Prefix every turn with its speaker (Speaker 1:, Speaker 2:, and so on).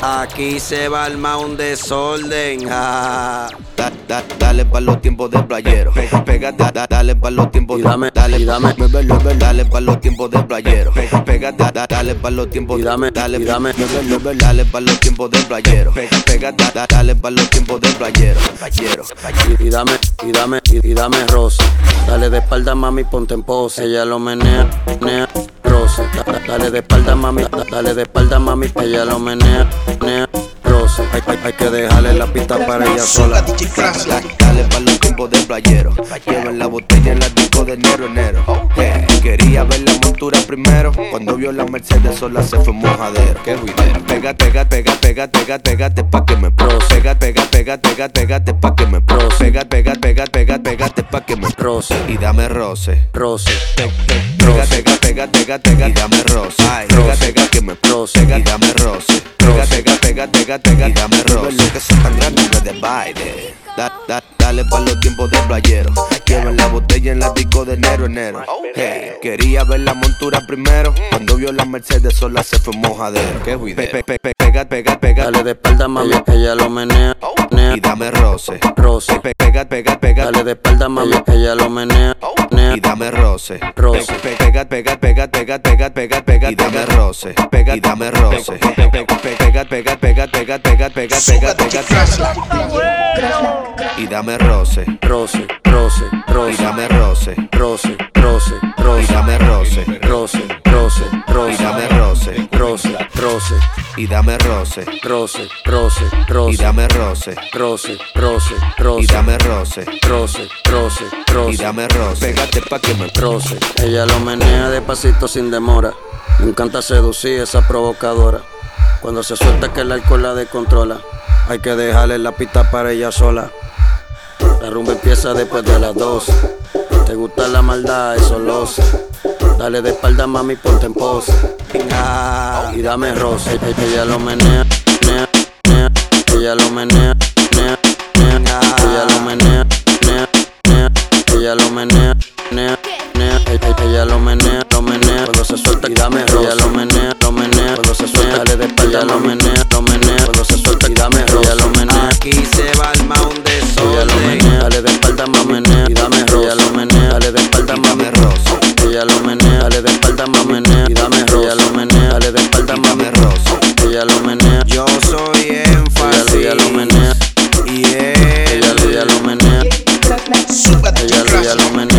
Speaker 1: Aquí se va armar un desorden. ja.
Speaker 2: Da- da- dale pa' los tiempos de playero. Pégate, da- dale pa' los tiempos
Speaker 1: Y
Speaker 2: de
Speaker 1: dame,
Speaker 2: dale,
Speaker 1: dame.
Speaker 2: mueve, mueve, dale pa' los tiempos de playero. Pega, pégate, da- dale pa' los tiempos
Speaker 1: Y dame,
Speaker 2: dale,
Speaker 1: dame.
Speaker 2: mueve, mueve, dale pa' los tiempos de playero. Pégate, da- dale pa' los tiempos de playero. Playero.
Speaker 1: Y, y dame, y dame, y, y dame rosa. Dale de espalda, mami, ponte en pose. Ella lo menea, menea, dale de espalda, mami, da- dale de espalda, mami. Ella lo menea, menea, rosa. Hay, hay- hay que dejarle la pista para ella sola.
Speaker 2: Da- Dale pa' los tiempos de playero. Llevan la botella en la disco de enero, enero. Eh, quería ver la montura primero. Cuando vio la Mercedes sola se fue mojadero. Qué ruidero. Pega, pega, pega, pega, pega, pégate pa' que me pro. Pega, pega, pega, pega, pégate pa' que me pro. Pega, pega, pega, pega, pégate pa' que me.
Speaker 1: Rosa,
Speaker 2: Y dame roce.
Speaker 1: rosa,
Speaker 2: Pega, pega, pega, pega, pega, y dame roce. Ay, pega, pega, que me. Pega, y dame roce. Pega, pega, pega, pega, pega, y dame roce. Lo que son tan grandes no de baile. Da, da, dale pa' los tiempos de playero. Llevan la botella en la disco de enero, enero. Hey, quería ver la montura primero. Cuando vio la Mercedes sola se fue mojadero. Qué. Pe, pe, pe, pega, pega, pega.
Speaker 1: dale de espalda, mami. Ella lo menea,
Speaker 2: Y dame roce.
Speaker 1: rosa.
Speaker 2: Pe, pega, pega, pega.
Speaker 1: Dale de espalda, mami, ella lo menea.
Speaker 2: Y dame roce. Roce. Pega, pega, pega, pega, pega, pega, pega. Y dame roce. Pega, y dame roce. Pega, pega, pega, pega, pega, pega, pega, pega, Y dame roce.
Speaker 1: Roce, roce, roce.
Speaker 2: Y dame roce.
Speaker 1: Roce, roce, roce.
Speaker 2: Y dame roce.
Speaker 1: Roce, roce, roce.
Speaker 2: Y dame roce.
Speaker 1: Roce, roce.
Speaker 2: Y dame roce.
Speaker 1: roce, roce,
Speaker 2: Y
Speaker 1: roce,
Speaker 2: dame roce.
Speaker 1: roce, roce,
Speaker 2: Y
Speaker 1: roce,
Speaker 2: dame roce.
Speaker 1: roce, roce,
Speaker 2: Y
Speaker 1: roce,
Speaker 2: dame roce. Pégate pa' que me
Speaker 1: roce. Ella lo menea despacito sin demora. Me encanta seducir esa provocadora. Cuando se suelta que el alcohol la descontrola. Hay que dejarle la pista para ella sola. La rumba empieza después de las 12. Te gusta la maldad, eso lo sé. Dale de espalda, mami, ponte en pose. Ah, y dame roce. E- e- Ella lo menea, menea, menea. Ella lo menea, menea, menea. Ella lo menea, menea, menea. Ella lo menea, menea, menea. E- Ella lo menea, lo menea. Cuando se suelta, y dame roce. Ella lo menea, lo menea. Cuando se suelta, dale de espalda, lo menea, lo menea. Cuando se suelta, y dame roce. Ella lo menea.
Speaker 3: Aquí
Speaker 1: Ella lo menea. Yo
Speaker 3: soy énfasis. Ella, lo menea. Y él. Ella,
Speaker 1: ella lo menea. Ella, ella lo menea.